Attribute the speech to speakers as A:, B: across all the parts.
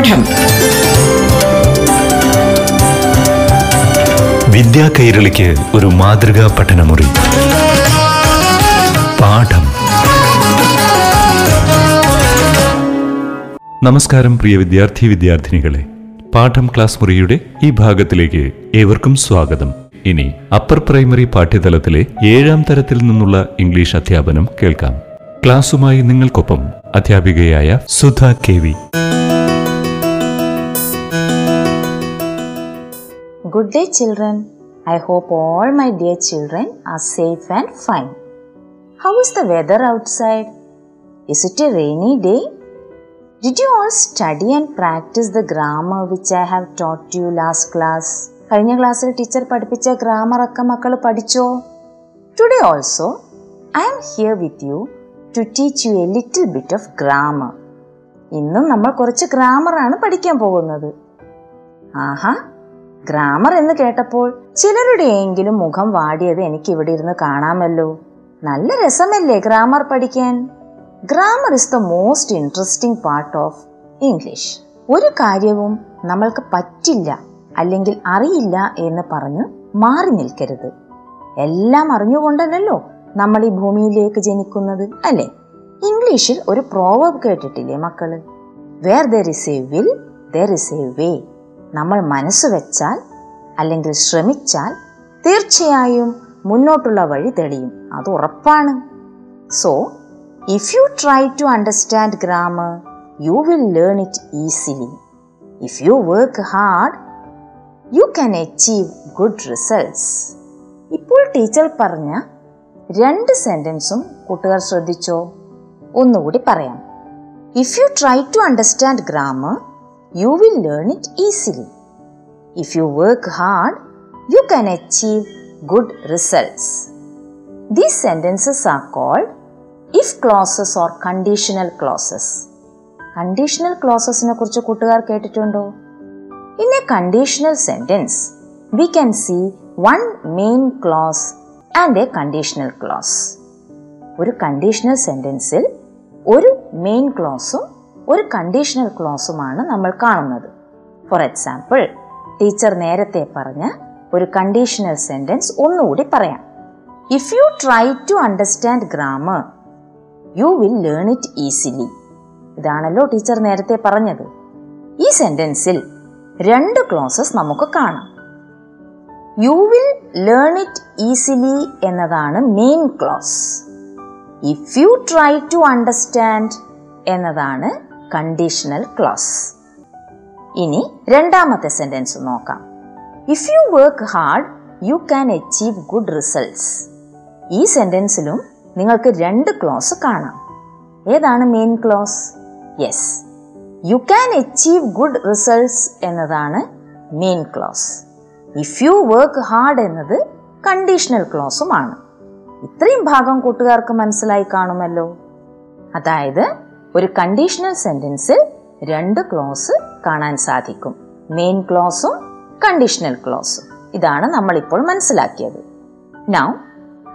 A: പാഠം.
B: വിദ്യാ കൈരളിക്ക് ഒരു മാതൃകാ പഠനമുറി. പാഠം. നമസ്കാരം പ്രിയ വിദ്യാർത്ഥി വിദ്യാർത്ഥിനികളെ. പാഠം ക്ലാസ് മുറിയുടെ ഈ ഭാഗത്തിലേക്ക് ഏവർക്കും സ്വാഗതം. ഇനി അപ്പർ പ്രൈമറി പാഠ്യതലത്തിലെ ഏഴാം തരത്തിൽ നിന്നുള്ള ഇംഗ്ലീഷ് അധ്യാപനം കേൾക്കാം. ക്ലാസുമായി നിങ്ങൾക്കൊപ്പം അധ്യാപികയായ Sudha K V.
C: Good day, children. I hope all my dear children are safe and fine. How is the weather outside? Is it a rainy day? Did you all study and practice the grammar which I have taught you last class? കഴിഞ്ഞ ക്ലാസ്സിൽ teacher പഠിപ്പിച്ച grammar ഒക്കെ മക്കൾ പഠിച്ചോ today also I am here with you to teach you a little bit of grammar ഇന്നും നമ്മൾ കുറച്ച് ഗ്രാമറാണ് പഠിക്കാൻ പോകുന്നത് ആഹാ ഗ്രാമർ എന്ന് കേട്ടപ്പോൾ ചിലരുടെയെങ്കിലും മുഖം വാടിയത് എനിക്ക് ഇവിടെ ഇരുന്ന് കാണാമല്ലോ. നല്ല രസമല്ലേ ഗ്രാമർ പഠിക്കാൻ? Grammar is the most interesting part of English ഒരു കാര്യവും നമ്മൾക്ക് പറ്റില്ല അല്ലെങ്കിൽ അറിയില്ല എന്ന് പറഞ്ഞ് മാറി നിൽക്കരുത്. എല്ലാം അറിഞ്ഞുകൊണ്ടല്ലോ നമ്മൾ ഈ ഭൂമിയിലേക്ക് ജനിക്കുന്നത് അല്ലേ? ഇംഗ്ലീഷിൽ ഒരു പ്രോവർബ് കേട്ടിട്ടില്ലേ മക്കൾ? Where there is a will there is a way നമ്മൾ മനസ്സ് വെച്ചാൽ അല്ലെങ്കിൽ ശ്രമിച്ചാൽ തീർച്ചയായും മുന്നോട്ടുള്ള വഴി തെളിയും. അത് ഉറപ്പാണ്. So if you try to understand grammar you will learn it easily if you work hard you can achieve good results ഇപ്പോൾ ടീച്ചർ പറഞ്ഞ രണ്ട് സെന്റൻസും കൂട്ടുകാർ ശ്രദ്ധിച്ചോ? ഒന്നുകൂടി പറയാം. If you try to understand grammar you will learn it easily. If you work hard, you can achieve good results. These sentences are called if clauses or conditional clauses. Conditional ക്ലോസസിനെ കുറിച്ച് കൂട്ടുകാർ കേട്ടിട്ടുണ്ടോ in a conditional sentence we can see one main clause and a conditional clause ഒരു conditional സെന്റൻസിൽ ഒരു main ക്ലോസും ഒരു conditional ക്ലോസുമാണ് നമ്മൾ കാണുന്നത്. For example teacher നേരത്തെ പറഞ്ഞ ഒരു കണ്ടീഷണൽ സെന്റൻസ് ഒന്നുകൂടി പറയാം. If you try to understand grammar you will learn it easily ഇതാണല്ലോ ടീച്ചർ നേരത്തെ പറഞ്ഞത്. ഈ സെന്റൻസിൽ രണ്ട് ക്ലോസസ് നമുക്ക് കാണാം. You will learn it easily എന്നതാണ് main clause if you try to understand എന്നതാണ് കണ്ടീഷണൽ ക്ലോസ് ഇനി രണ്ടാമത്തെ സെന്റൻസ് നോക്കാം. If you work hard you can achieve good results ഈ സെന്റൻസിലും നിങ്ങൾക്ക് രണ്ട് ക്ലോസ് കാണാം. ഏതാണ് main clause yes you can achieve good results എന്നതാണ് main clause if you work hard എന്നത് കണ്ടീഷണൽ ക്ലോസുമാണ് ഇത്രയും ഭാഗം കൂട്ടുകാർക്ക് മനസ്സിലായി കാണുമല്ലോ. അതായത് ഒരു കണ്ടീഷണൽ സെന്റൻസിൽ രണ്ട് ക്ലോസ് കാണാൻ സാധിക്കും. മെയിൻ ക്ലോസും കണ്ടീഷണൽ ക്ലോസും ഇതാണ് നമ്മൾ ഇപ്പോൾ മനസ്സിലാക്കിയത്. Now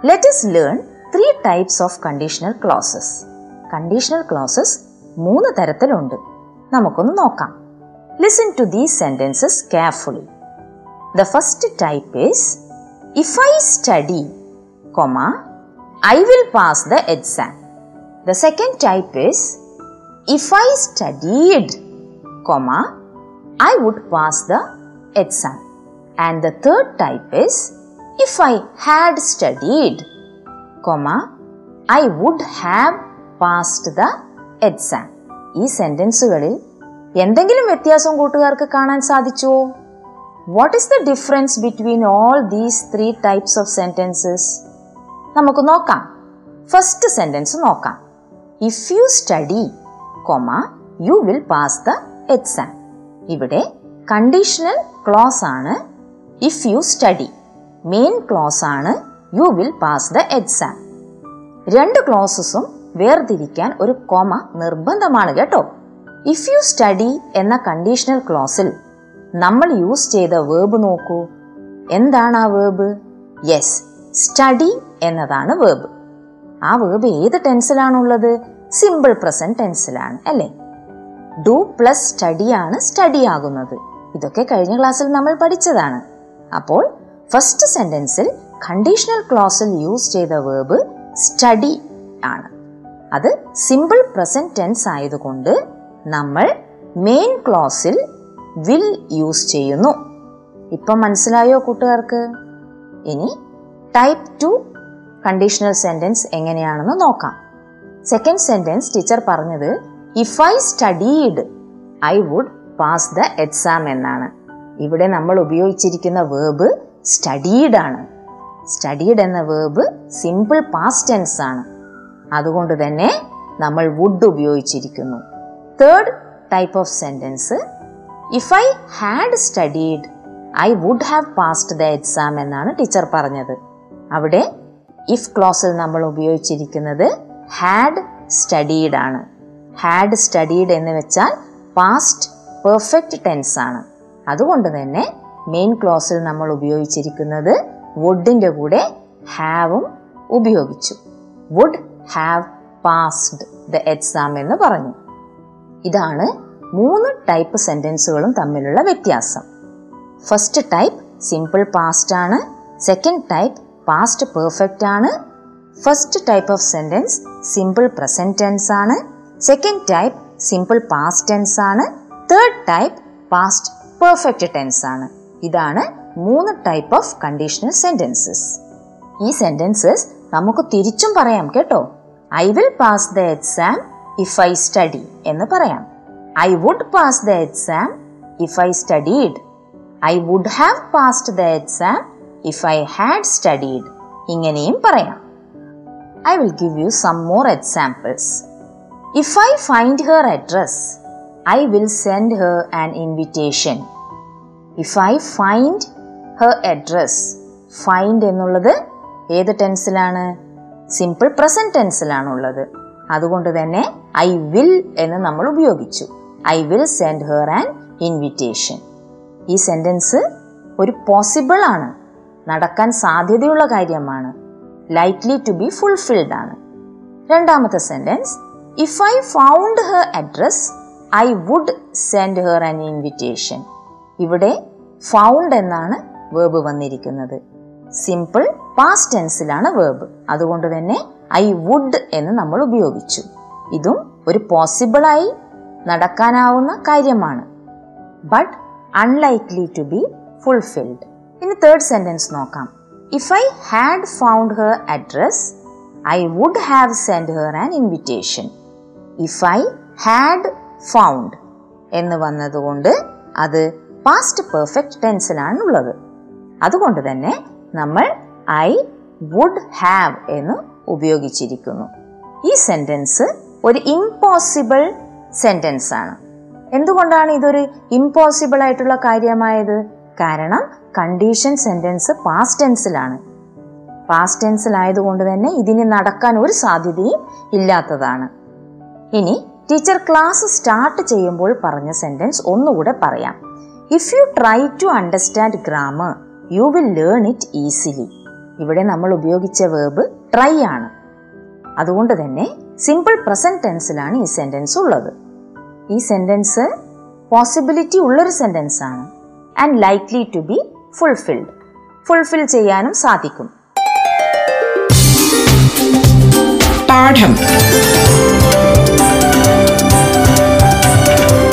C: let us learn three types of conditional clauses conditional clauses മൂന്ന് തരത്തിലുണ്ട്. നമുക്കൊന്ന് നോക്കാം. Listen to these sentences carefully the first type is if I study comma I will pass the exam the second type is if I studied, comma, I would pass the exam. And the third type is if I had studied, comma, I would have passed the exam. ഈ സെന്റൻസുകളിൽ എന്തെങ്കിലും വ്യത്യാസം കൂട്ടുകാർക്ക് കാണാൻ സാധിച്ചുവോ what is the difference between all these three types of sentences നമുക്ക് നോക്കാം first sentence നോക്കാം if you study comma you will pass the exam ഇവിടെ conditional clause ആണ് if you study main clause ആണ് you will pass the exam രണ്ട് ക്ലോസസും വേർതിരിക്കാൻ ഒരു കോമ നിർബന്ധമാണ് കേട്ടോ. ഇഫ് യു സ്റ്റഡി എന്ന കണ്ടീഷണൽ ക്ലോസിൽ നമ്മൾ യൂസ് ചെയ്ത വേർബ് നോക്കൂ. എന്താണ് ആ വേർബ് യെസ് സ്റ്റഡി എന്നതാണ് വേർബ് ആ വേർബ് ഏത് ടെൻസിലാണുള്ളത് സിമ്പിൾ പ്രസന്റ് ടെൻസിലാണ് അല്ലേ? ഡു പ്ലസ് സ്റ്റഡി ആണ് സ്റ്റഡി ആകുന്നത്. ഇതൊക്കെ കഴിഞ്ഞ ക്ലാസ്സിൽ നമ്മൾ പഠിച്ചതാണ്. അപ്പോൾ ഫസ്റ്റ് സെന്റൻസിൽ കണ്ടീഷണൽ ക്ലോസിൽ യൂസ് ചെയ്ത വേർബ് സ്റ്റഡി ആണ്. അത് സിമ്പിൾ പ്രസന്റ് ടെൻസ് ആയതുകൊണ്ട് നമ്മൾ മെയിൻ ക്ലോസിൽ വിൽ യൂസ് ചെയ്യുന്നു. ഇപ്പം മനസ്സിലായോ കൂട്ടുകാർക്ക്? ഇനി ടൈപ്പ് ടു കണ്ടീഷണൽ സെന്റൻസ് എങ്ങനെയാണെന്ന് നോക്കാം. സെക്കൻഡ് സെന്റൻസ് ടീച്ചർ പറഞ്ഞത് if I studied I would pass the exam എന്നാണ്. ഇവിടെ നമ്മൾ ഉപയോഗിച്ചിരിക്കുന്ന വേർബ് സ്റ്റഡീഡ് ആണ്. സ്റ്റഡീഡ് എന്ന വേർബ് സിമ്പിൾ പാസ്റ്റ് ടെൻസ് ആണ്. അതുകൊണ്ട് തന്നെ നമ്മൾ would ഉപയോഗിച്ചിരിക്കുന്നു. Third type of sentence if I had studied I would have passed the exam എന്നാണ് ടീച്ചർ പറഞ്ഞത്. അവിടെ ഇഫ് ക്ലോസിൽ നമ്മൾ ഉപയോഗിച്ചിരിക്കുന്നത് ഹാഡ് സ്റ്റഡീഡ് ആണ്. ഹാഡ് സ്റ്റഡീഡ് എന്ന് വെച്ചാൽ പാസ്റ്റ് പെർഫെക്റ്റ് ടെൻസ് ആണ്. അതുകൊണ്ട് തന്നെ മെയിൻ ക്ലോസിൽ നമ്മൾ ഉപയോഗിച്ചിരിക്കുന്നത് വുഡിന്റെ കൂടെ ഹാവും ഉപയോഗിച്ചു. Would have passed the exam എന്ന് പറഞ്ഞു. ഇതാണ് മൂന്ന് ടൈപ്പ് സെന്റൻസുകളും തമ്മിലുള്ള വ്യത്യാസം. ഫസ്റ്റ് ടൈപ്പ് സിമ്പിൾ പാസ്റ്റ് ആണ്. സെക്കൻഡ് ടൈപ്പ് പാസ്റ്റ് പെർഫെക്റ്റ് ആണ്. First type of sentence simple present tense ആണ്. Second type simple past tense ആണ്. Third type past perfect tense ആണ്. ഇതാണ് മൂന്ന് ടൈപ്പ് ഓഫ് കണ്ടീഷണൽ സെന്റൻസസ് ഈ സെന്റൻസസ് നമുക്ക് തിരിച്ചും പറയാം കേട്ടോ. I will pass the exam if I study എന്ന് പറയാം. I would pass the exam if I studied I would have passed the exam if I had studied ഇങ്ങനെയും പറയാം. I will give you some more examples if I find her address I will send her an invitation if I find her address find എന്നുള്ളത് ഏത് ടെൻസിലാണ് simple present ടെൻസിലാണുള്ളത് അതുകൊണ്ട് തന്നെ I will എന്ന് നമ്മൾ ഉപയോഗിച്ചു. I will send her an invitation ഈ sentence ഒരു possible ആണ്. നടക്കാൻ സാധ്യതയുള്ള കാര്യമാണ്. ലൈക്ലി ടു ബി ഫുൾഫിൽഡ് ആണ്. രണ്ടാമത്തെ sentence if I found her address I would send her an invitation ഇവിടെ ഫൗണ്ട് എന്നാണ് വേർബ് വന്നിരിക്കുന്നത്. സിമ്പിൾ പാസ്റ്റ് ടെൻസിലാണ് വേർബ് അതുകൊണ്ട് തന്നെ ഐ വുഡ് എന്ന് നമ്മൾ ഉപയോഗിച്ചു. ഇതും ഒരു പോസിബിളായി നടക്കാനാവുന്ന കാര്യമാണ്. But unlikely to be fulfilled ഇനി തേർഡ് സെന്റൻസ് നോക്കാം. If I had found her address I would have send her an invitation if I had found എന്ന് വന്നതുകൊണ്ട് അത് പാസ്റ്റ് പെർഫെക്റ്റ് ടെൻസിലാണ് ഉള്ളത്. അതുകൊണ്ട് തന്നെ നമ്മൾ ഐ വുഡ് ഹാവ് എന്ന് ഉപയോഗിച്ചിരിക്കുന്നു. ഈ സെന്റൻസ് ഒരു ഇമ്പോസിബിൾ സെന്റൻസ് ആണ്. എന്തുകൊണ്ടാണ് ഇതൊരു ഇമ്പോസിബിൾ ആയിട്ടുള്ള കാര്യമായത്? കാരണം കണ്ടീഷൻ സെന്റൻസ് പാസ്റ്റ് ടെൻസിലാണ് പാസ്റ്റ് ടെൻസിലായതുകൊണ്ട് തന്നെ ഇതിന് നടക്കാൻ ഒരു സാധ്യതയും ഇല്ലാത്തതാണ്. ഇനി ടീച്ചർ ക്ലാസ് സ്റ്റാർട്ട് ചെയ്യുമ്പോൾ പറഞ്ഞ സെന്റൻസ് ഒന്നുകൂടെ പറയാം. If you try to understand grammar you will learn it easily ഇവിടെ നമ്മൾ ഉപയോഗിച്ച വേർബ് ട്രൈ ആണ്. അതുകൊണ്ട് തന്നെ സിമ്പിൾ പ്രസന്റ് ടെൻസിലാണ് ഈ സെന്റൻസ് ഉള്ളത്. ഈ സെന്റൻസ് പോസിബിലിറ്റി ഉള്ളൊരു സെന്റൻസ് ആണ്. And likely to be fulfilled fulfil ചെയ്യാനും സാധിക്കും.
A: പാഠം.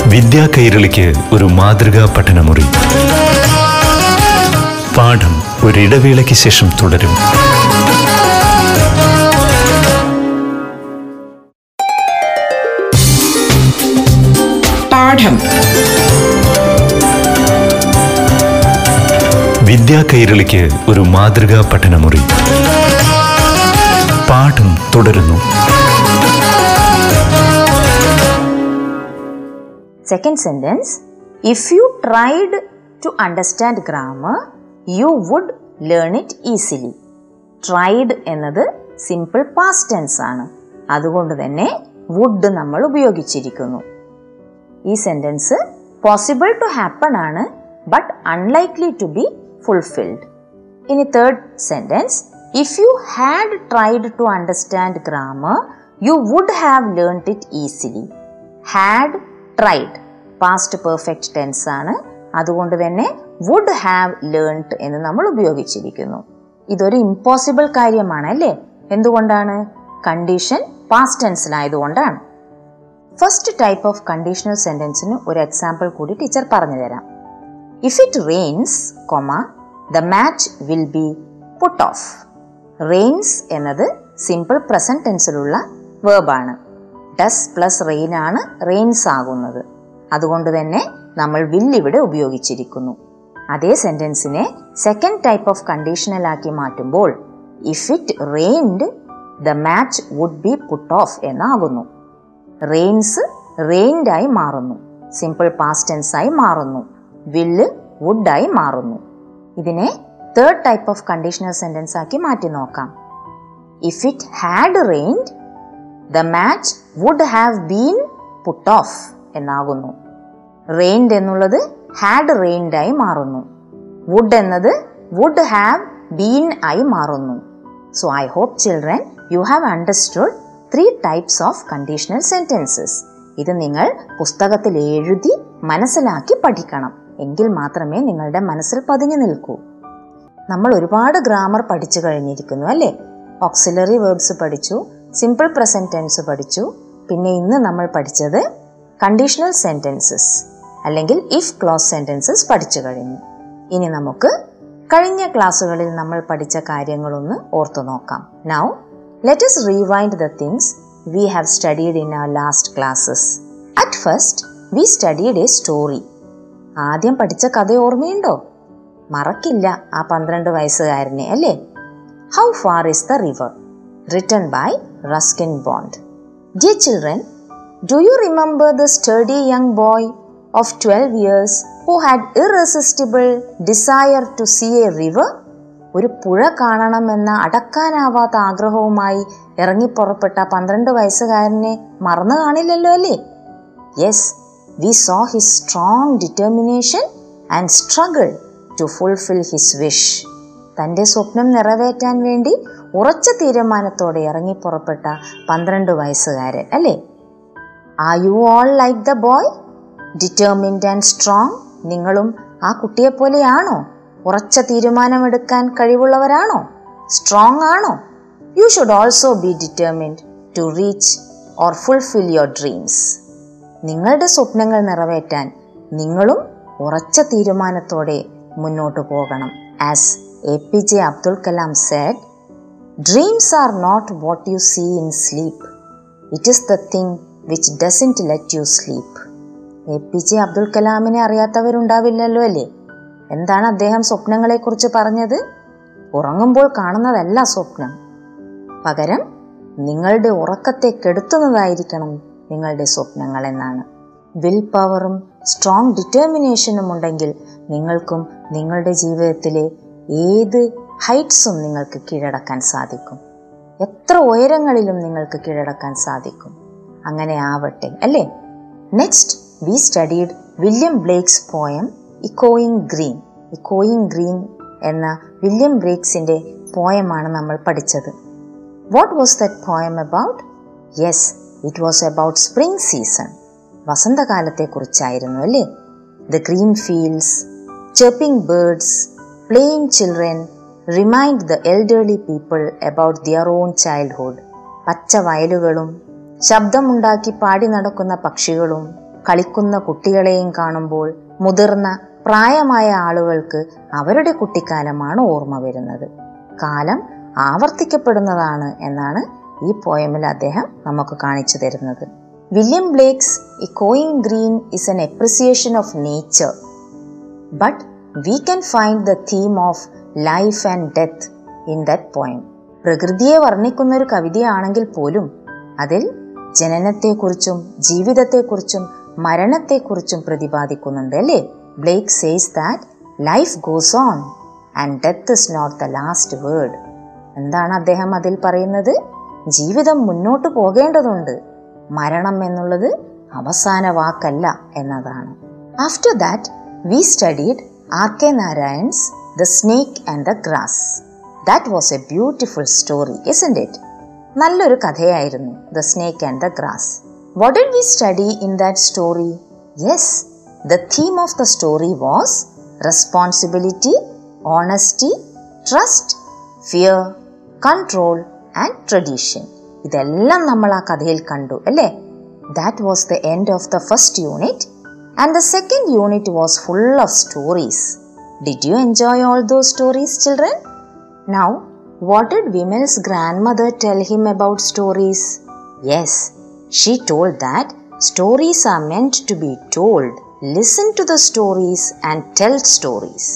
B: വിദ്യാ കൈരളിക്ക് ഒരു മാതൃകാ പഠനമുറി. പാഠം ഒരിടവേളയ്ക്ക് ശേഷം തുടരും.
A: പാഠം.
B: വിദ്യാ കൈരളിക്ക് ഒരു മാതൃകാ പഠനമുറി. പാഠം തുടരുന്നു.
C: Second sentence if you tried to understand grammar you would learn it easily tried എന്നത് സിമ്പിൾ പാസ്റ്റ് ടെൻസ് ആണ്. അതുകൊണ്ട് തന്നെ വുഡ് നമ്മൾ ഉപയോഗിച്ചിരിക്കുന്നു. ഈ സെന്റൻസ് പോസിബിൾ ടു ഹാപ്പൺ ആണ് but unlikely to be fulfilled ഇനി third sentence if you had tried to understand grammar you would have learn it easily had tried past perfect tense ആണ്. അതുകൊണ്ട് തന്നെ വുഡ് ഹാവ് ലേൺഡ് എന്ന് നമ്മൾ ഉപയോഗിച്ചിരിക്കുന്നു. ഇതൊരു impossible കാര്യമാണ് അല്ലേ? എന്തുകൊണ്ടാണ്? കണ്ടീഷൻ പാസ്റ്റ് ടെൻസിലായതുകൊണ്ടാണ് ഫസ്റ്റ് ടൈപ്പ് ഓഫ് കണ്ടീഷണൽ സെന്റൻസിന് ഒരു എക്സാമ്പിൾ കൂടി ടീച്ചർ പറഞ്ഞു തരാം if it rains comma the match will be put off rains എന്നത് സിമ്പിൾ പ്രസന്റ് ടെൻസിലുള്ള വേർബാണ് ഡസ് പ്ലസ് റെയിൻ ആണ് റെയിൻസ് ആകുന്നത്. അതുകൊണ്ട് തന്നെ നമ്മൾ വിൽ ഇവിടെ ഉപയോഗിച്ചിരിക്കുന്നു. അതേ സെന്റൻസിനെ സെക്കൻഡ് ടൈപ്പ് ഓഫ് കണ്ടീഷണലാക്കി മാറ്റുമ്പോൾ if it rained the match would be put off എന്നാകുന്നു. റെയിൻസ് റെയിൻഡായി മാറുന്നു. സിമ്പിൾ പാസ്റ്റ് ടെൻസായി മാറുന്നു. വില്ല് വുഡായി മാറുന്നു. ഇതിനെ third type of conditional sentence ആക്കി മാറ്റി നോക്കാം. If it had rained the match would have been put off എന്നാകുന്നു. റെയിൻഡ് എന്നുള്ളത് ഹാഡ് റെയിൻഡ് ആയി മാറുന്നു. വുഡ് എന്നത് വുഡ് ഹാവ് ബീൻ ആയി മാറുന്നു. So I hope children you have understood three types of conditional sentences ഇത് നിങ്ങൾ പുസ്തകത്തിൽ എഴുതി മനസ്സിലാക്കി പഠിക്കണം. എങ്കിൽ മാത്രമേ നിങ്ങളുടെ മനസ്സിൽ പതിഞ്ഞു നിൽക്കൂ. നമ്മൾ ഒരുപാട് ഗ്രാമർ പഠിച്ചു കഴിഞ്ഞിരിക്കുന്നു അല്ലേ? ഓക്സിലറി വേർബ്സ് പഠിച്ചു സിമ്പിൾ പ്രസന്റ് ടെൻസ് പഠിച്ചു പിന്നെ ഇന്ന് നമ്മൾ പഠിച്ചത് കണ്ടീഷണൽ സെന്റൻസസ് അല്ലെങ്കിൽ ഇഫ് ക്ലോസ് സെന്റൻസസ് പഠിച്ചു കഴിഞ്ഞു. ഇനി നമുക്ക് കഴിഞ്ഞ ക്ലാസ്സുകളിൽ നമ്മൾ പഠിച്ച കാര്യങ്ങളൊന്ന് ഓർത്തു നോക്കാം. Now let's rewind the things we have studied in our last classes at first we studied a story. ആദ്യം പഠിച്ച കഥ ഓർമ്മയുണ്ടോ? മറക്കില്ല ആ പന്ത്രണ്ട് വയസ്സുകാരനെ അല്ലേ? How far is the river written by Ruskin Bond dear children do you remember the sturdy young boy of twelve years who had irresistible desire to see a river ഒരു പുഴ കാണണമെന്ന അടക്കാനാവാത്ത ആഗ്രഹവുമായി ഇറങ്ങിപ്പുറപ്പെട്ട പന്ത്രണ്ട് വയസ്സുകാരനെ മറന്നു കാണില്ലല്ലോ അല്ലേ? Yes we saw his strong determination and struggle to fulfil his wish തന്റെ സ്വപ്നം നിറവേറ്റാൻ വേണ്ടി ഉറച്ച തീരുമാനത്തോടെ ഇറങ്ങിപ്പുറപ്പെട്ട പന്ത്രണ്ട് വയസ്സുകാരൻ അല്ലേ? Are you all like the boy determined and strong നിങ്ങളും ആ കുട്ടിയെപ്പോലെയാണോ ഉറച്ച തീരുമാനമെടുക്കാൻ കഴിവുള്ളവരാണോ? സ്ട്രോങ് ആണോ? You should also be determined to reach or fulfil your dreams നിങ്ങളുടെ സ്വപ്നങ്ങൾ നിറവേറ്റാൻ നിങ്ങളും ഉറച്ച തീരുമാനത്തോടെ മുന്നോട്ട് പോകണം. As A P J Abdul Kalam said dreams are not what you see in sleep it is the thing which doesn't let you sleep A P J Abdul കലാമിനെ അറിയാത്തവരുണ്ടാവില്ലല്ലോ അല്ലേ? എന്താണ് അദ്ദേഹം സ്വപ്നങ്ങളെക്കുറിച്ച് പറഞ്ഞത്? ഉറങ്ങുമ്പോൾ കാണുന്നതല്ല സ്വപ്നം. പകരം നിങ്ങളുടെ ഉറക്കത്തെ കെടുത്തുന്നതായിരിക്കണം നിങ്ങളുടെ സ്വപ്നങ്ങൾ എന്നാണ്. വിൽ പവറും സ്ട്രോങ് ഡിറ്റർമിനേഷനും ഉണ്ടെങ്കിൽ നിങ്ങൾക്കും നിങ്ങളുടെ ജീവിതത്തിലെ ഏത് ഹൈറ്റ്സും നിങ്ങൾക്ക് കീഴടക്കാൻ സാധിക്കും. എത്ര ഉയരങ്ങളിലും നിങ്ങൾക്ക് കീഴടക്കാൻ സാധിക്കും. അങ്ങനെ ആവട്ടെ അല്ലേ? Next we studied William Blake's poem ഇക്കോയിങ് green ഇക്കോയിങ് green എന്ന വില്യം ബ്രേക്സിന്റെ പോയമാണ് നമ്മൾ പഠിച്ചത്. What was that poem about yes it was about spring season വസന്തകാലത്തെക്കുറിച്ചായിരുന്നു അല്ലേ? The green fields ചെപ്പിംഗ് birds playing children remind the elderly people about their on childhood പച്ച വയലുകളും ശബ്ദമുണ്ടാക്കി പാടി നടക്കുന്ന പക്ഷികളും കളിക്കുന്ന കുട്ടികളെയും കാണുമ്പോൾ മുതിർന്ന പ്രായമായ ആളുകൾക്ക് അവരുടെ കുട്ടിക്കാലമാണ് ഓർമ്മ വരുന്നത്. കാലം ആവർത്തിക്കപ്പെടുന്നതാണ് എന്നാണ് ഈ പോയമിൽ അദ്ദേഹം നമുക്ക് കാണിച്ചു തരുന്നത്. William Blake's ഇക്കോയിങ് green is an appreciation of nature but we can find the theme of life and death in that poem പ്രകൃതിയെ വർണിക്കുന്ന ഒരു കവിതയാണെങ്കിൽ പോലും അതിൽ ജനനത്തെക്കുറിച്ചും ജീവിതത്തെക്കുറിച്ചും മരണത്തെക്കുറിച്ചും പ്രതിപാദിക്കുന്നുണ്ട് അല്ലേ? Blake says that life goes on and death is not the last word എന്താണ് അദ്ദേഹം അതിൽ പറയുന്നത്? ജീവിതം മുന്നോട്ട് പോകേണ്ടതുണ്ട്. മരണം എന്നുള്ളത് അവസാന വാക്കല്ല എന്നതാണ്. After that we studied R K Narayan's the snake and the grass that was a beautiful story isn't it നല്ലൊരു കഥയായിരുന്നു the snake and the grass what did we study in that story yes the theme of the story was responsibility honesty trust fear control and tradition. ഇതെല്ലാം നമ്മൾ ആ കഥയിൽ കണ്ടു അല്ലേ? That was the end of the first unit and the second unit was full of stories did you enjoy all those stories children now what did Vimal's grandmother tell him about stories yes she told that stories are meant to be told listen to the stories and tell stories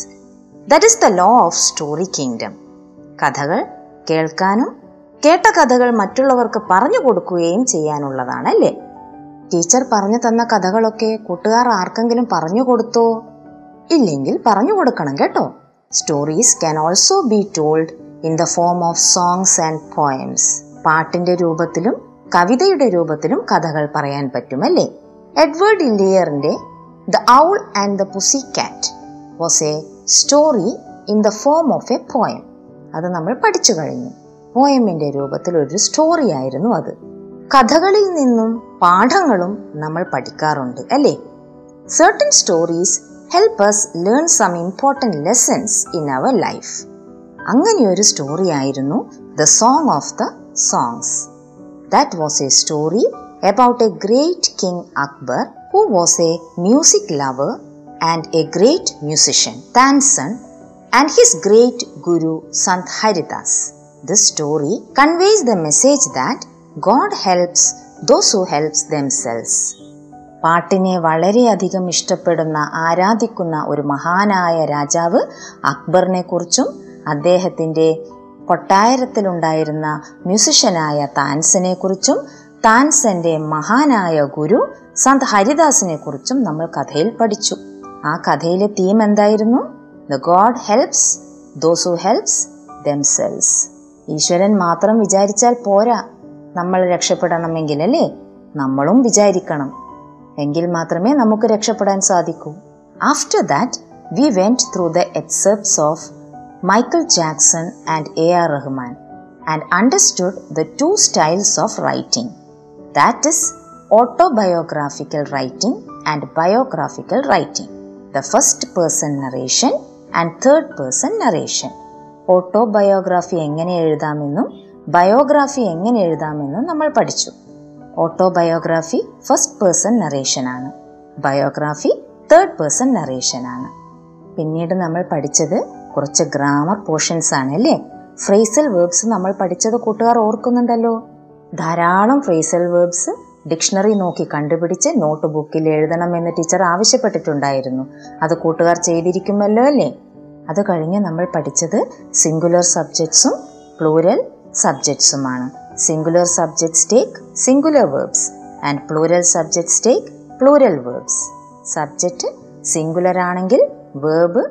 C: that is the law of story kingdom കഥകൾ കേൾക്കാനും കേട്ട കഥകൾ മറ്റുള്ളവർക്ക് പറഞ്ഞു കൊടുക്കുകയും ചെയ്യാനുള്ളതാണ് അല്ലേ? Teacher പറഞ്ഞു തന്ന കഥകളൊക്കെ കൂട്ടുകാർ ആർക്കെങ്കിലും പറഞ്ഞു കൊടുത്തോ? ഇല്ലെങ്കിൽ പറഞ്ഞു കൊടുക്കണം കേട്ടോ. Stories can also be told in the form of songs and poems പാട്ടിന്റെ രൂപത്തിലും കവിതയുടെ രൂപത്തിലും കഥകൾ പറയാൻ പറ്റുമല്ലേ Edward ഇല്ലിയറിന്റെ the owl and the pussy cat was a story in the form of a poem അത് നമ്മൾ പഠിച്ചു കഴിഞ്ഞു. പോയമിന്റെ രൂപത്തിൽ ഒരു സ്റ്റോറി ആയിരുന്നു അത്. കഥകളിൽ നിന്നും പാഠങ്ങളും നമ്മൾ പഠിക്കാറുണ്ട് അല്ലേ? Certain stories help us learn some important lessons in our life അങ്ങനെ ഒരു സ്റ്റോറിയായിരുന്നു the song of the songs that was a story about a great king Akbar who was a music lover and a great musician Tansen and his great guru Sant Haridas This story conveys the message that God helps those who helps themselves. പാട്ടിനെ വളരെയധികം ഇഷ്ടപ്പെടുന്ന ആരാധിക്കുന്ന ഒരു മഹാനായ രാജാവ് അക്ബറിനെ കുറിച്ചും അദ്ദേഹത്തിന്റെ കൊട്ടാരത്തിലുണ്ടായിരുന്ന മ്യൂസിഷ്യനായ താൻസനെ കുറിച്ചും താൻസന്റെ മഹാനായ ഗുരു സന്ത് ഹരിദാസിനെ കുറിച്ചും നമ്മൾ കഥയിൽ പഠിച്ചു. ആ കഥയിലെ തീം എന്തായിരുന്നു? The god helps those who helps themselves ഈശ്വരൻ മാത്രം വിചാരിച്ചാൽ പോരാ. നമ്മൾ രക്ഷപ്പെടണമെങ്കിൽ അല്ലേ? നമ്മളും വിചാരിക്കണം. എങ്കിൽ മാത്രമേ നമുക്ക് രക്ഷപ്പെടാൻ സാധിക്കൂ. After that we went through the excerpts of Michael Jackson and A R Rahman and understood the two styles of writing that is autobiographical writing and biographical writing the first person narration and third person narration autobiography എങ്ങനെ എഴുതാമെന്നും biography എങ്ങനെ എഴുതാമെന്നും നമ്മൾ പഠിച്ചു. Autobiography first person നറേഷനാണ് biography third person നറേഷനാണ് പിന്നീട് നമ്മൾ പഠിച്ചത് കുറച്ച് ഗ്രാമർ പോർഷൻസ് ആണ് അല്ലേ? ഫ്രേസൽ വേർബ്സ് നമ്മൾ പഠിച്ചത് കൂട്ടുകാർ ഓർക്കുന്നുണ്ടല്ലോ. ധാരാളം ഫ്രേസൽ വേർബ്സ് ഡിക്ഷണറി നോക്കി കണ്ടുപിടിച്ച് നോട്ട് ബുക്കിൽ എഴുതണമെന്ന് ടീച്ചർ ആവശ്യപ്പെട്ടിട്ടുണ്ടായിരുന്നു. അത് കൂട്ടുകാർ ചെയ്തിരിക്കുമല്ലോ അല്ലേ? അത് കഴിഞ്ഞ് നമ്മൾ പഠിച്ചത് സിംഗുലർ സബ്ജക്ട്സും plural സബ്ജക്ട്സുമാണ് singular subjects take singular verbs and plural subjects take plural verbs subject singular ആണെങ്കിൽ വേർബ്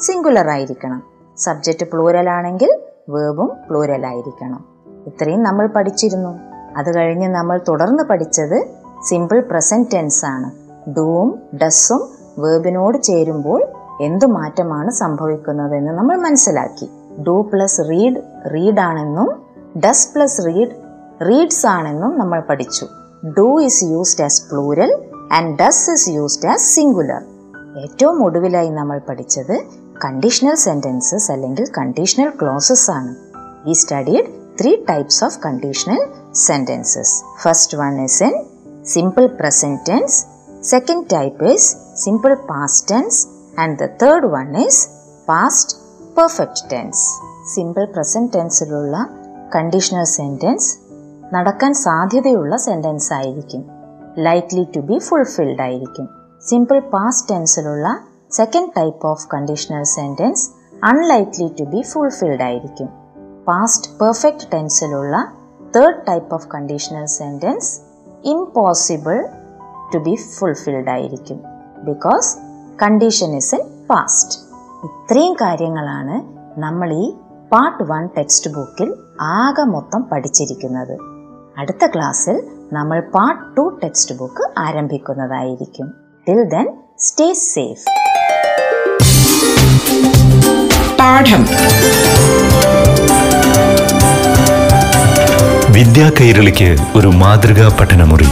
C: സിംഗുലർ ആയിരിക്കണം. സബ്ജക്റ്റ് പ്ലൂരൽ ആണെങ്കിൽ വേർബും പ്ലൂരൽ ആയിരിക്കണം. ഇത്രയും നമ്മൾ പഠിച്ചിരുന്നു. അത് കഴിഞ്ഞ് നമ്മൾ തുടർന്ന് പഠിച്ചത് സിമ്പിൾ പ്രസന്റ് ടെൻസ് ആണ്. ഡൂവും ഡസ്സും വേർബിനോട് ചേരുമ്പോൾ എന്തു മാറ്റമാണ് സംഭവിക്കുന്നതെന്ന് നമ്മൾ മനസ്സിലാക്കി. ഡു പ്ലസ് റീഡ് റീഡ് ആണെന്നും ഡസ് പ്ലസ് റീഡ് റീഡ്സ് ആണെന്നും നമ്മൾ പഠിച്ചു. Do is used as plural and does is used as singular ഏറ്റവും ഒടുവിലായി നമ്മൾ പഠിച്ചത് കണ്ടീഷണൽ സെന്റൻസസ് അല്ലെങ്കിൽ കണ്ടീഷണൽ ക്ലോസസ് ആണ്. We studied three types of conditional sentences first one is in simple present tense second type is simple past tense and the third one is past perfect tense simple present ടെൻസിലുള്ള conditional sentence നടക്കാൻ സാധ്യതയുള്ള sentence ആയിരിക്കും. Likely to be fulfilled ആയിരിക്കും. Simple past ടെൻസിലുള്ള second type of conditional sentence unlikely to be fulfilled ആയിരിക്കും. Past perfect ടെൻസിലുള്ള third type of conditional sentence impossible to be fulfilled ആയിരിക്കും. Because condition is in past ഇത്രയും കാര്യങ്ങളാണ് നമ്മൾ ഈ part one text ബുക്കിൽ ആകെ മൊത്തം പഠിച്ചിരിക്കുന്നത്. അടുത്ത ക്ലാസ്സിൽ നമ്മൾ പാർട്ട് ടു ടെക്സ്റ്റ് ബുക്ക് ആരംഭിക്കുന്നതായിരിക്കും ടിൽ ദെൻ സ്റ്റേ സേഫ്
B: വിദ്യാ കൈരളിക്ക് ഒരു മാതൃകാ പഠനമുറി.